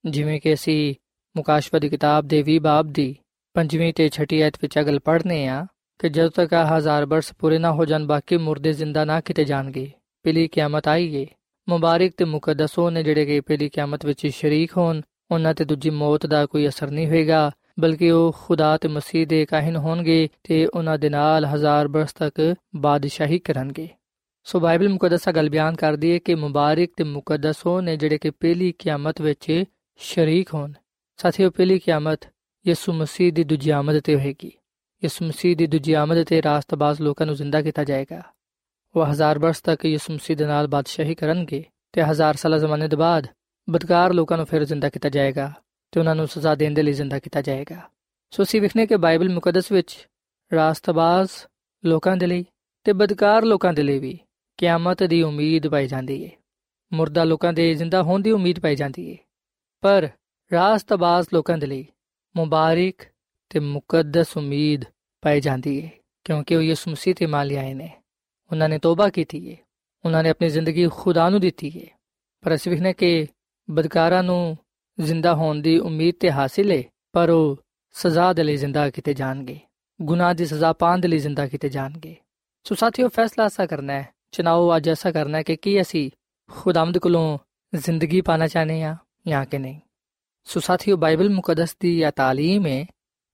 ਜਿਵੇਂ ਕਿ ਅਸੀਂ ਮੁਕਾਸ਼ਫਾ ਦੀ ਕਿਤਾਬ ਦੇ 20 ਬਾਬ ਦੀ ਪੰਜਵੀਂ ਤੇ ਛਠੀ ਆਇਤ ਵਿੱਚ ਅਗਲ ਪੜ੍ਹਨੇ ਆ ਕਿ ਜਦੋਂ ਤੱਕ ਆ ਹਜ਼ਾਰ ਬਰਸ ਪੂਰੇ ਨਾ ਹੋ ਜਾਣ, ਬਾਕੀ ਮੁਰਦੇ ਜ਼ਿੰਦਾ ਨਾ ਕੀਤੇ ਜਾਣਗੇ। ਪਹਿਲੀ ਕਿਆਮਤ ਆਈਏ ਮੁਬਾਰਕ ਤੇ ਮੁਕੱਦਸ ਨੇ ਜਿਹੜੇ ਕਿ ਪਹਿਲੀ ਕਿਆਮਤ ਵਿੱਚ ਸ਼ਰੀਕ ਹੋਣ, ਉਹਨਾਂ ਤੇ ਦੂਜੀ ਮੌਤ ਦਾ ਕੋਈ ਅਸਰ ਨਹੀਂ ਹੋਏਗਾ, ਬਲਕਿ ਉਹ ਖੁਦਾ ਤੇ ਮਸੀਹ ਦੇ ਕਾਹਨ ਹੋਣਗੇ ਤੇ ਉਹਨਾਂ ਦੇ ਨਾਲ ਹਜ਼ਾਰ ਬਰਸ ਤੱਕ ਬਾਦਸ਼ਾਹੀ ਕਰਨਗੇ। ਸੋ ਬਾਈਬਲ ਮੁਕੱਦਸਾ ਗੱਲ ਬਿਆਨ ਕਰਦੀ ਹੈ ਕਿ ਮੁਬਾਰਕ ਤੇ ਮੁਕੱਦਸ ਹੋਣ ਜਿਹੜੇ ਕਿ ਪਹਿਲੀ ਕਿਆਮਤ ਵਿੱਚ ਸ਼ਰੀਕ ਹੋਣ। ਸਾਥੀਓ, ਪਹਿਲੀ ਕਿਆਮਤ ਯਿਸੂ ਮਸੀਹ ਦੀ ਦੂਜੀ ਆਮਦ ਤੇ ਹੋਏਗੀ। ਯਿਸੂ ਮਸੀਹ ਦੀ ਦੂਜੀ ਆਮਦ ਤੇ ਰਾਸਤਬਾਜ਼ ਲੋਕਾਂ ਨੂੰ ਜ਼ਿੰਦਾ ਕੀਤਾ ਜਾਏਗਾ। ਉਹ ਹਜ਼ਾਰ ਬਰਸ ਤੱਕ ਯਿਸੂ ਮਸੀਹ ਦੇ ਨਾਲ ਬਾਦਸ਼ਾਹੀ ਕਰਨਗੇ ਤੇ ਹਜ਼ਾਰ ਸਾਲਾ ਜ਼ਮਾਨੇ ਦੇ ਬਾਅਦ ਬਦਕਾਰ ਲੋਕਾਂ ਨੂੰ ਫਿਰ ਜ਼ਿੰਦਾ ਕੀਤਾ ਜਾਏਗਾ ਤੇ ਉਹਨਾਂ ਨੂੰ ਸਜ਼ਾ ਦੇਣ ਦੇ ਲਈ ਜ਼ਿੰਦਾ ਕੀਤਾ ਜਾਏਗਾ। ਸੋ ਅਸੀਂ ਵਿਖਨੇ ਕਿ ਬਾਈਬਲ ਮੁਕੱਦਸ ਵਿੱਚ ਰਾਸਤਬਾਜ਼ ਲੋਕਾਂ ਦੇ ਲਈ ਤੇ ਬਦਕਾਰ ਲੋਕਾਂ ਦੇ ਲਈ ਵੀ ਕਿਆਮਤ ਦੀ ਉਮੀਦ ਪਾਈ ਜਾਂਦੀ ਹੈ ਮੁਰਦਾ ਲੋਕਾਂ ਦੇ ਜ਼ਿੰਦਾ ਹੋਣ ਦੀ ਉਮੀਦ ਪਾਈ ਜਾਂਦੀ ਹੈ ਪਰ ਰਾਸਤਬਾਜ਼ ਲੋਕਾਂ ਦੇ ਲਈ ਮੁਬਾਰਕ ਤੇ ਮੁਕੱਦਸ ਉਮੀਦ ਪਾਈ ਜਾਂਦੀ ਹੈ ਕਿਉਂਕਿ ਉਹ ਯਿਸੂ ਮਸੀਹ ਤੇ ਮੰਨ ਲਿਆਏ ਨੇ। ਉਹਨਾਂ ਨੇ ਤੋਬਾ ਕੀਤੀ ਹੈ ਉਹਨਾਂ ਨੇ ਆਪਣੀ ਜ਼ਿੰਦਗੀ ਖੁਦਾ ਨੂੰ ਦਿੱਤੀ ਹੈ ਪਰ ਅਸੀਂ ਵਿਖਨੇ ਕਿ ਬਦਕਾਰਾਂ ਨੂੰ ਜ਼ਿੰਦਾ ਹੋਣ ਦੀ ਉਮੀਦ ਤੇ ਹਾਸਿਲ ਹੈ ਪਰ ਉਹ ਸਜ਼ਾ ਦੇ ਲਈ ਜ਼ਿੰਦਾ ਕੀਤੇ ਜਾਣਗੇ। ਗੁਨਾਹ ਦੀ ਸਜ਼ਾ ਪਾਉਣ ਦੇ ਲਈ ਜ਼ਿੰਦਾ ਕੀਤੇ ਜਾਣਗੇ। ਸੋ ਸਾਥੀਓ, ਫੈਸਲਾ ਐਸਾ ਕਰਨਾ ਹੈ ਚਨਾਓ, ਅੱਜ ਐਸਾ ਕਰਨਾ ਹੈ ਕਿ ਕੀ ਅਸੀਂ ਖੁਦਾਮਦ ਕੋਲੋਂ ਜ਼ਿੰਦਗੀ ਪਾਣਾ ਚਾਹਨੇ ਆ ਜਾਂ ਕਿ ਨਹੀਂ? ਸੋ ਸਾਥੀਓ, ਬਾਈਬਲ ਮੁਕੱਦਸ ਦੀ ਇਹ ਤਾਲੀਮ ਹੈ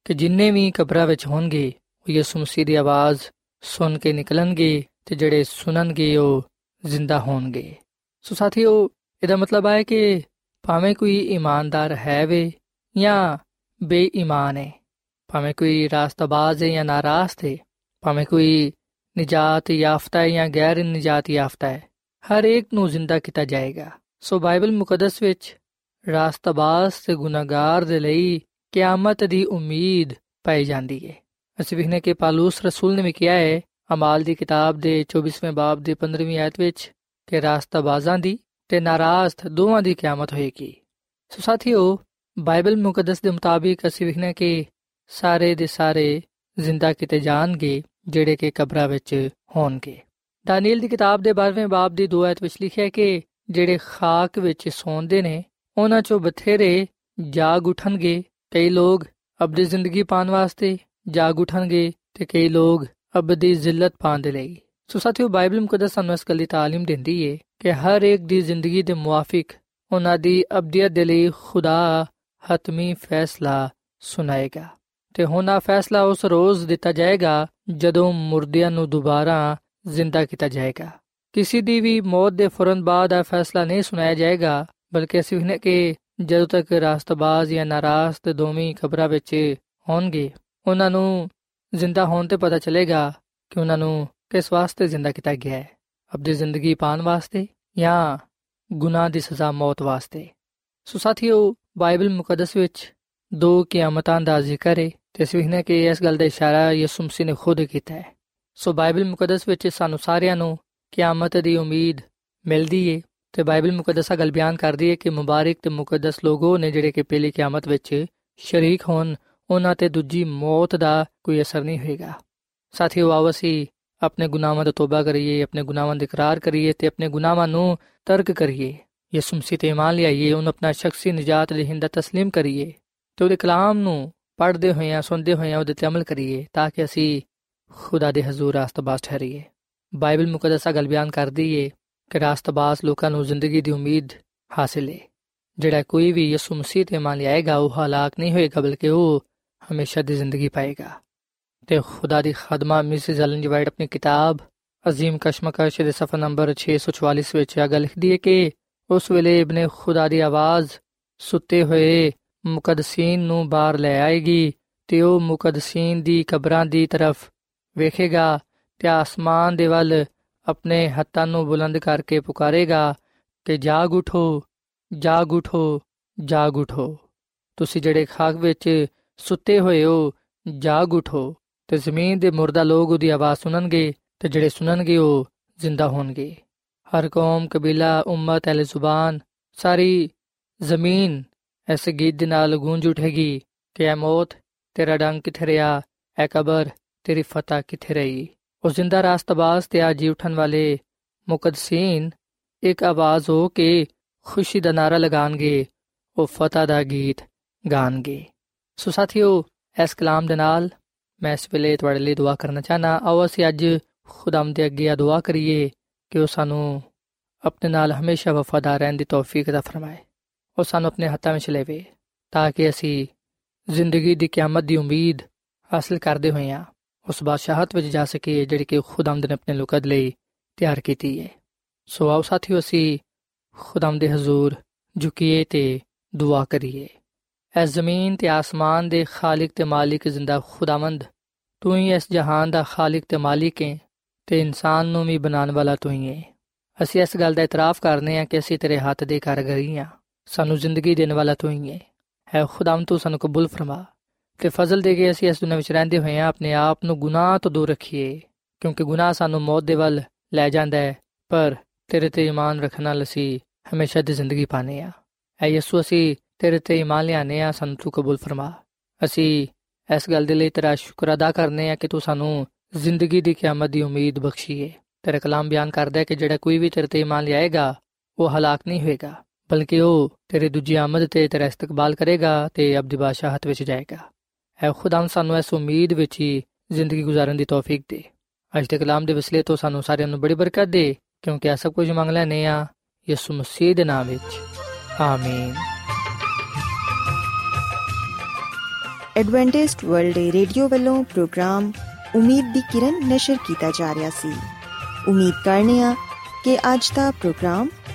ਕਿ ਜਿੰਨੇ ਵੀ ਕਬਰਾਂ ਵਿੱਚ ਹੋਣਗੇ, ਉਹ ਯਿਸੂ ਮਸੀਹ ਦੀ ਆਵਾਜ਼ ਸੁਣ ਕੇ ਨਿਕਲਣਗੇ ਤੇ ਜਿਹੜੇ ਸੁਣਨਗੇ, ਉਹ ਜ਼ਿੰਦਾ ਹੋਣਗੇ। ਸੋ ਸਾਥੀਓ, ਇਹਦਾ ਮਤਲਬ ਹੈ ਕਿ ਭਾਵੇਂ ਕੋਈ ਇਮਾਨਦਾਰ ਹੈ ਵੇ ਜਾਂ ਬੇਈਮਾਨ ਹੈ, ਭਾਵੇਂ ਕੋਈ ਰਾਸਤਬਾਜ਼ ਹੈ ਜਾਂ ਨਾਰਾਜ਼ ਹੈ, ਭਾਵੇਂ ਕੋਈ ਨਿਜਾਤ ਯਾਫਤਾ ਹੈ ਜਾਂ ਗੈਰ ਨਿਜਾਤ ਯਾਫਤਾ ਹੈ? ਹਰ ਇੱਕ ਨੂੰ ਜ਼ਿੰਦਾ ਕੀਤਾ ਜਾਏਗਾ। ਸੋ ਬਾਈਬਲ ਮੁਕੱਦਸ ਵਿੱਚ ਰਾਸਤਬਾਜ਼ ਤੇ ਗੁਨਾਹਗਾਰ ਦੇ ਲਈ ਕਿਆਮਤ ਦੀ ਉਮੀਦ ਪਾਈ ਜਾਂਦੀ ਹੈ। ਅਸੀਂ ਵਿਖਨੇ ਕਿ ਪਾਲੂਸ ਰਸੂਲ ਨੇ ਵੀ ਕਿਹਾ ਹੈ, ਅਮਾਲ ਦੀ ਕਿਤਾਬ ਦੇ 24ਵੇਂ ਬਾਬ ਦੇ 15ਵੀਂ ਆਇਤ ਵਿੱਚ ਕਿ ਰਾਸਤਬਾਜ਼ਾਂ ਦੀ ਤੇ ਨਾਰਾਜ਼ ਦੋਵਾਂ ਦੀ ਕਿਆਮਤ ਹੋਏਗੀ। ਸੋ ਸਾਥੀਓ, ਬਾਈਬਲ ਮੁਕੱਦਸ ਦੇ ਮੁਤਾਬਿਕ ਅਸੀਂ ਵਿਖਨੇ ਕਿ ਸਾਰੇ ਦੇ ਸਾਰੇ ਜ਼ਿੰਦਾ ਕੀਤੇ ਜਾਣਗੇ ਜਿਹੜੇ ਕਿ ਕਬਰਾਂ ਵਿੱਚ ਹੋਣਗੇ ਦਾਨੀਲ ਦੀ ਕਿਤਾਬ ਦੇ 12ਵੇਂ ਬਾਬ ਦੀ 2 ਆਇਤ ਵਿੱਚ ਲਿਖਿਆ ਹੈ ਕਿ ਜਿਹੜੇ ਖਾਕ ਵਿੱਚ ਸੌਂਦੇ ਨੇ ਉਹਨਾਂ ਚੋਂ ਬਥੇਰੇ ਜਾਗ ਉਠਣਗੇ ਕਈ ਲੋਗ ਅਬਦੀ ਜ਼ਿੰਦਗੀ ਪਾਣ ਵਾਸਤੇ ਜਾਗ ਉਠਣਗੇ ਤੇ ਕਈ ਲੋਗ ਅਬਦੀ ਜ਼ਿਲਤ ਪਾਣ ਦੇ ਲਈ ਸੋ ਸਾਥੀਓ ਬਾਈਬਲ ਮੁਕੱਦਸ ਸਾਨੂੰ ਇਸ ਗੱਲ ਦੀ تعلیم ਦਿੰਦੀ ਏ ਕਿ ਹਰ ਇੱਕ ਦੀ ਜ਼ਿੰਦਗੀ ਦੇ ਮੁਆਫਿਕ ਉਹਨਾਂ ਦੀ ਅਬਦੀਅਤ ਦੇ ਲਈ ਖੁਦਾ ਹਤਮੀ ਫੈਸਲਾ ਸੁਣਾਏਗਾ ਤੇ ਹੁਣ ਆ ਫੈਸਲਾ ਉਸ ਰੋਜ਼ ਦਿੱਤਾ ਜਾਏਗਾ ਜਦੋਂ ਮੁਰਦਿਆਂ ਨੂੰ ਦੁਬਾਰਾ ਜ਼ਿੰਦਾ ਕੀਤਾ ਜਾਏਗਾ। ਕਿਸੇ ਦੀ ਵੀ ਮੌਤ ਦੇ ਫੌਰਨ ਬਾਅਦ ਆ ਫੈਸਲਾ ਨਹੀਂ ਸੁਣਾਇਆ ਜਾਏਗਾ, ਬਲਕਿ ਅਸੀਂ ਨੇ ਕਿ ਜਦੋਂ ਤੱਕ ਰਾਸਤਬਾਜ਼ ਜਾਂ ਨਾਰਾਜ਼ ਤੇ ਦੋਵੇਂ ਖਬਰਾਂ ਵਿੱਚ ਹੋਣਗੇ, ਉਹਨਾਂ ਨੂੰ ਜ਼ਿੰਦਾ ਹੋਣ ਤੇ ਪਤਾ ਚੱਲੇਗਾ ਕਿ ਉਹਨਾਂ ਨੂੰ ਕਿਸ ਵਾਸਤੇ ਜ਼ਿੰਦਾ ਕੀਤਾ ਗਿਆ ਹੈ। ਆਪਣੀ ਜ਼ਿੰਦਗੀ ਪਾਣ ਵਾਸਤੇ ਜਾਂ ਗੁਨਾਹ ਦੀ ਸਜ਼ਾ ਮੌਤ ਵਾਸਤੇ। ਸੋ ਸਾਥੀਓ, ਬਾਈਬਲ ਮੁਕੱਦਸ ਵਿੱਚ ਦੋ ਕਿਆਮਤਾਂ ਦਾ ਜ਼ਿਕਰ ਹੈ ਤੇ ਅਸੀਂ ਨੇ ਕਿ ਇਸ ਗੱਲ ਦਾ ਇਸ਼ਾਰਾ ਯਿਸੂ ਮਸੀਹ ਨੇ ਖੁਦ ਕੀਤਾ ਹੈ ਸੋ ਬਾਈਬਲ ਮੁਕੱਦਸ ਵਿੱਚ ਸਾਨੂੰ ਸਾਰਿਆਂ ਨੂੰ ਕਿਆਮਤ ਦੀ ਉਮੀਦ ਮਿਲਦੀ ਏ ਤੇ ਬਾਈਬਲ ਮੁਕੱਦਸਾ ਗੱਲ ਬਿਆਨ ਕਰਦੀ ਹੈ ਕਿ ਮੁਬਾਰਕ ਤੇ ਮੁਕੱਦਸ ਲੋਗੋ ਨੇ ਜਿਹੜੇ ਕਿ ਪਹਿਲੀ ਕਿਆਮਤ ਵਿੱਚ ਸ਼ਰੀਕ ਹੋਣ ਉਹਨਾਂ ਤੇ ਦੂਜੀ ਮੌਤ ਦਾ ਕੋਈ ਅਸਰ ਨਹੀਂ ਹੋਏਗਾ ਸਾਥੀਓ ਆਓ ਅਸੀਂ ਆਪਣੇ ਗੁਨਾਹਾਂ ਤੋਂ ਤੋਬਾ ਕਰੀਏ ਆਪਣੇ ਗੁਨਾਹਾਂ ਦਾ ਇਕਰਾਰ ਕਰੀਏ ਤੇ ਆਪਣੇ ਗੁਨਾਹਾਂ ਨੂੰ ਤਰਕ ਕਰੀਏ ਯਿਸੂ ਮਸੀਹ ਤੇ ਇਮਾਨ ਲਿਆਈਏ ਉਹਨੂੰ ਆਪਣਾ ਸ਼ਖਸੀ ਨਜਾਤ ਦੇਹਿੰਦਾ تسلیم ਕਰੀਏ ਤੇ ਉਹਦੇ ਕਲਾਮ ਨੂੰ ਪੜ੍ਹਦੇ ਹੋਏ ਆ, ਸੁਣਦੇ ਹੋਏ ਉਹਦੇ ਤੇ ਅਮਲ ਕਰੀਏ ਤਾਂ ਕਿ ਅਸੀਂ ਖੁਦਾ ਦੇ ਹਜ਼ੂਰ ਰਾਸਤਬਾਜ਼ ਠਹਿਰੀਏ। ਬਾਈਬਲ ਮੁਕੱਦਸਾ ਗੱਲ ਬਿਆਨ ਕਰਦੀ ਏ ਕਿ ਰਾਸਤਬਾਜ਼ ਲੋਕਾਂ ਨੂੰ ਜ਼ਿੰਦਗੀ ਦੀ ਉਮੀਦ ਹਾਸਿਲ ਏ। ਜਿਹੜਾ ਕੋਈ ਵੀ ਯਿਸੂ ਮਸੀਹ ਤੇ ਮੰਨ ਲਿਆਏਗਾ, ਉਹ ਹਲਾਕ ਨਹੀਂ ਹੋਏਗਾ, ਬਲਕਿ ਉਹ ਹਮੇਸ਼ਾ ਦੀ ਜ਼ਿੰਦਗੀ ਪਾਏਗਾ। ਤੇ ਖੁਦਾ ਦੀ ਖਦਮਾ ਮਿਸਿਸ ਐਲਨ ਜੀ ਵਾਈਟ ਆਪਣੀ ਕਿਤਾਬ ਅਜ਼ੀਮ ਕਸ਼ਮਕਸ਼ ਦੇ ਸਫਾ ਨੰਬਰ 644 ਵਿੱਚ ਇਹ ਗੱਲ ਲਿਖਦੀ ਹੈ ਕਿ ਉਸ ਵੇਲੇ ਇਬਨ ਖੁਦਾ ਦੀ ਆਵਾਜ਼ ਸੁੱਤੇ ਹੋਏ ਮੁਕੱਦਸੀਨ ਨੂੰ ਬਾਹਰ ਲੈ ਆਏਗੀ ਤੇ ਉਹ ਮੁਕੱਦਸੀਨ ਦੀ ਕਬਰਾਂ ਦੀ ਤਰਫ ਵੇਖੇਗਾ ਤੇ ਆਸਮਾਨ ਦੇ ਵੱਲ ਆਪਣੇ ਹੱਥਾਂ ਨੂੰ ਬੁਲੰਦ ਕਰਕੇ ਪੁਕਾਰੇਗਾ ਕਿ ਜਾਗ ਉਠੋ ਜਾਗ ਉਠੋ ਜਾਗ ਉਠੋ। ਤੁਸੀਂ ਜਿਹੜੇ ਖਾਕ ਵਿੱਚ ਸੁੱਤੇ ਹੋਏ ਹੋ, ਜਾਗ ਉਠੋ ਤੇ ਜ਼ਮੀਨ ਦੇ ਮੁਰਦਾ ਲੋਕ ਉਹਦੀ ਆਵਾਜ਼ ਸੁਣਨਗੇ ਤੇ ਜਿਹੜੇ ਸੁਣਨਗੇ ਉਹ ਜ਼ਿੰਦਾ ਹੋਣਗੇ। ਹਰ ਕੌਮ, ਕਬੀਲਾ, ਉਮਤ ਅਲ ਜ਼ੁਬਾਨ ਸਾਰੀ ਜ਼ਮੀਨ ਇਸ ਗੀਤ ਦੇ ਨਾਲ ਗੂੰਜ ਉਠੇਗੀ ਕਿ ਐ ਮੌਤ ਤੇਰਾ ਡੰਗ ਕਿੱਥੇ ਰਿਹਾ ਐ ਕਬਰ ਤੇਰੀ ਫਤਹ ਕਿੱਥੇ ਰਹੀ ਉਹ ਜ਼ਿੰਦਾ ਰਾਸਤਬਾਜ਼ ਤੇ ਆਜੀ ਉਠਣ ਵਾਲੇ ਮੁਕੱਦਸੀਨ ਇੱਕ ਆਵਾਜ਼ ਹੋ ਕੇ ਖੁਸ਼ੀ ਦਾ ਨਾਰਾ ਲਗਾਣਗੇ ਉਹ ਫਤਹ ਦਾ ਗੀਤ ਗਾਣਗੇ ਸੋ ਸਾਥੀਓ ਇਸ ਕਲਾਮ ਦੇ ਨਾਲ ਮੈਂ ਇਸ ਵੇਲੇ ਤੁਹਾਡੇ ਲਈ ਦੁਆ ਕਰਨਾ ਚਾਹਨਾ ਆਓ ਅਸੀਂ ਅੱਜ ਖੁਦਾਮ ਦੇ ਅੱਗੇ ਦੁਆ ਕਰੀਏ ਕਿ ਉਹ ਸਾਨੂੰ ਆਪਣੇ ਨਾਲ ਹਮੇਸ਼ਾ ਵਫਾਦਾਰ ਰਹਿਣ ਦੀ ਤੌਫੀਕ عطا ਫਰਮਾਏ ਉਹ ਸਾਨੂੰ ਆਪਣੇ ਹੱਥਾਂ ਵਿੱਚ ਲੈਵੇ, ਤਾਂ ਕਿ ਅਸੀਂ ਜ਼ਿੰਦਗੀ ਦੀ ਕਿਆਮਤ ਦੀ ਉਮੀਦ ਹਾਸਲ ਕਰਦੇ ਹੋਏ ਹੋਈਆਂ ਉਸ ਬਾਦਸ਼ਾਹਤ ਵਿੱਚ ਜਾ ਸਕੀਏ ਜਿਹੜੀ ਕਿ ਖੁਦਾਮ ਨੇ ਆਪਣੇ ਲੋਕਾਂ ਲਈ ਤਿਆਰ ਕੀਤੀ ਹੈ। ਸੋ ਆਓ ਸਾਥੀਓ, ਅਸੀਂ ਖੁਦਾਮ ਦੇ ਹਜ਼ੂਰ ਝੁਕੀਏ ਤੇ ਦੁਆ ਕਰੀਏ। ਐ ਜ਼ਮੀਨ ਤੇ ਆਸਮਾਨ ਦੇ ਖਾਲਕ ਤੇ ਮਾਲਿਕ ਜ਼ਿੰਦਾ ਖੁਦਾਵੰਦ, ਤੂੰ ਹੀ ਇਸ ਜਹਾਨ ਦਾ ਖਾਲਕ ਤੇ ਮਾਲਿਕ ਹੈ ਤੇ ਇਨਸਾਨ ਨੂੰ ਵੀ ਬਣਾਉਣ ਵਾਲਾ ਤੂੰ ਹੀ ਹੈ। ਅਸੀਂ ਇਸ ਗੱਲ ਦਾ ਇਤਰਾਫ ਕਰਨੇ ਆ ਕਿ ਅਸੀਂ ਤੇਰੇ ਹੱਥ ਦੇ ਕਾਰਗਰੀ ਆ ਸਾਨੂੰ ਜ਼ਿੰਦਗੀ ਦੇਣ ਵਾਲਾ ਤੂੰ ਹੀ ਹੈ। ਹੈ ਖੁਦਾਮ ਤੂੰ ਸਾਨੂੰ ਕਬੂਲ ਫਰਮਾ। ਤੇ ਫਜ਼ਲ ਦੇ ਕੇ ਅਸੀਂ ਇਸ ਦੁਨੀਆਂ ਵਿੱਚ ਰਹਿੰਦੇ ਹੋਏ ਆ ਆਪਣੇ ਆਪ ਨੂੰ ਗੁਨਾਹ ਤੋਂ ਦੂਰ ਰੱਖੀਏ। ਕਿਉਂਕਿ ਗੁਨਾਹ ਸਾਨੂੰ ਮੌਤ ਦੇ ਵੱਲ ਲੈ ਜਾਂਦਾ ਹੈ, ਪਰ ਤੇਰੇ ਤੇ ਈਮਾਨ ਰੱਖਣ ਨਾਲ ਅਸੀਂ ਹਮੇਸ਼ਾ ਦੀ ਜ਼ਿੰਦਗੀ ਪਾਣੇ ਆ ਐ ਯਿਸੂ, ਅਸੀਂ ਤੇਰੇ ਤੇ ਈਮਾਨ ਲਿਆਨੇ ਆ ਸਾਨੂੰ ਤੂੰ ਕਬੂਲ ਫਰਮਾ। ਅਸੀਂ ਇਸ ਗੱਲ ਦੇ ਲਈ ਤੇਰਾ ਸ਼ੁਕਰ ਅਦਾ ਕਰਨੇ ਆ ਕਿ ਤੂੰ ਸਾਨੂੰ ਜ਼ਿੰਦਗੀ ਦੀ ਕਿਆਮਤ ਦੀ ਉਮੀਦ ਬਖਸ਼ੀਏ। ਤੇਰਾ ਕਲਾਮ ਬਿਆਨ ਕਰਦਾ ਹੈ ਕਿ ਜਿਹੜਾ ਕੋਈ ਵੀ ਤੇਰੇ ਤੇ ਈਮਾਨ ਲਿਆਏਗਾ, ਉਹ ਹਲਾਕ ਨਹੀਂ ਹੋਏਗਾ। ਬਲਕਿ ਉਹ ਤੇਰੇ ਦੂਜੀ ਆਮਦ ਤੇ ਤੇਰਾ ਇਸਤਕਬਾਲ ਕਰੇਗਾ ਤੇ ਅਬਦੀ ਬਾਦਸ਼ਾਹਤ ਵਿੱਚ ਜਾਏਗਾ। ਐ ਖੁਦਾਮ ਸਾਨੂੰ ਇਸ ਉਮੀਦ ਵਿੱਚ ਹੀ ਜ਼ਿੰਦਗੀ گزارਣ ਦੀ ਤੌਫੀਕ ਦੇ। ਅੱਜ ਦੇ ਕਲਾਮ ਦੇ ਵਸਲੇ ਤੋਂ ਸਾਨੂੰ ਸਾਰਿਆਂ ਨੂੰ ਬੜੀ ਬਰਕਤ ਦੇ, ਕਿਉਂਕਿ ਇਹ ਸਭ ਕੁਝ ਮੰਗ ਲੈਨੇ ਆ ਯਿਸੂ ਮਸੀਹ ਦੇ ਨਾਮ ਵਿੱਚ। ਆਮੀਨ। ਐਡਵੈਂਟਿਸਟ ਵਰਲਡ ਰੇਡੀਓ ਵੱਲੋਂ ਪ੍ਰੋਗਰਾਮ ਉਮੀਦ ਦੀ ਕਿਰਨ ਨਿਸ਼ਰ ਕੀਤਾ ਜਾ ਰਿਹਾ ਸੀ। ਉਮੀਦ ਕਰਨੇ ਆ ਕਿ ਅੱਜ ਦਾ ਪ੍ਰੋਗਰਾਮ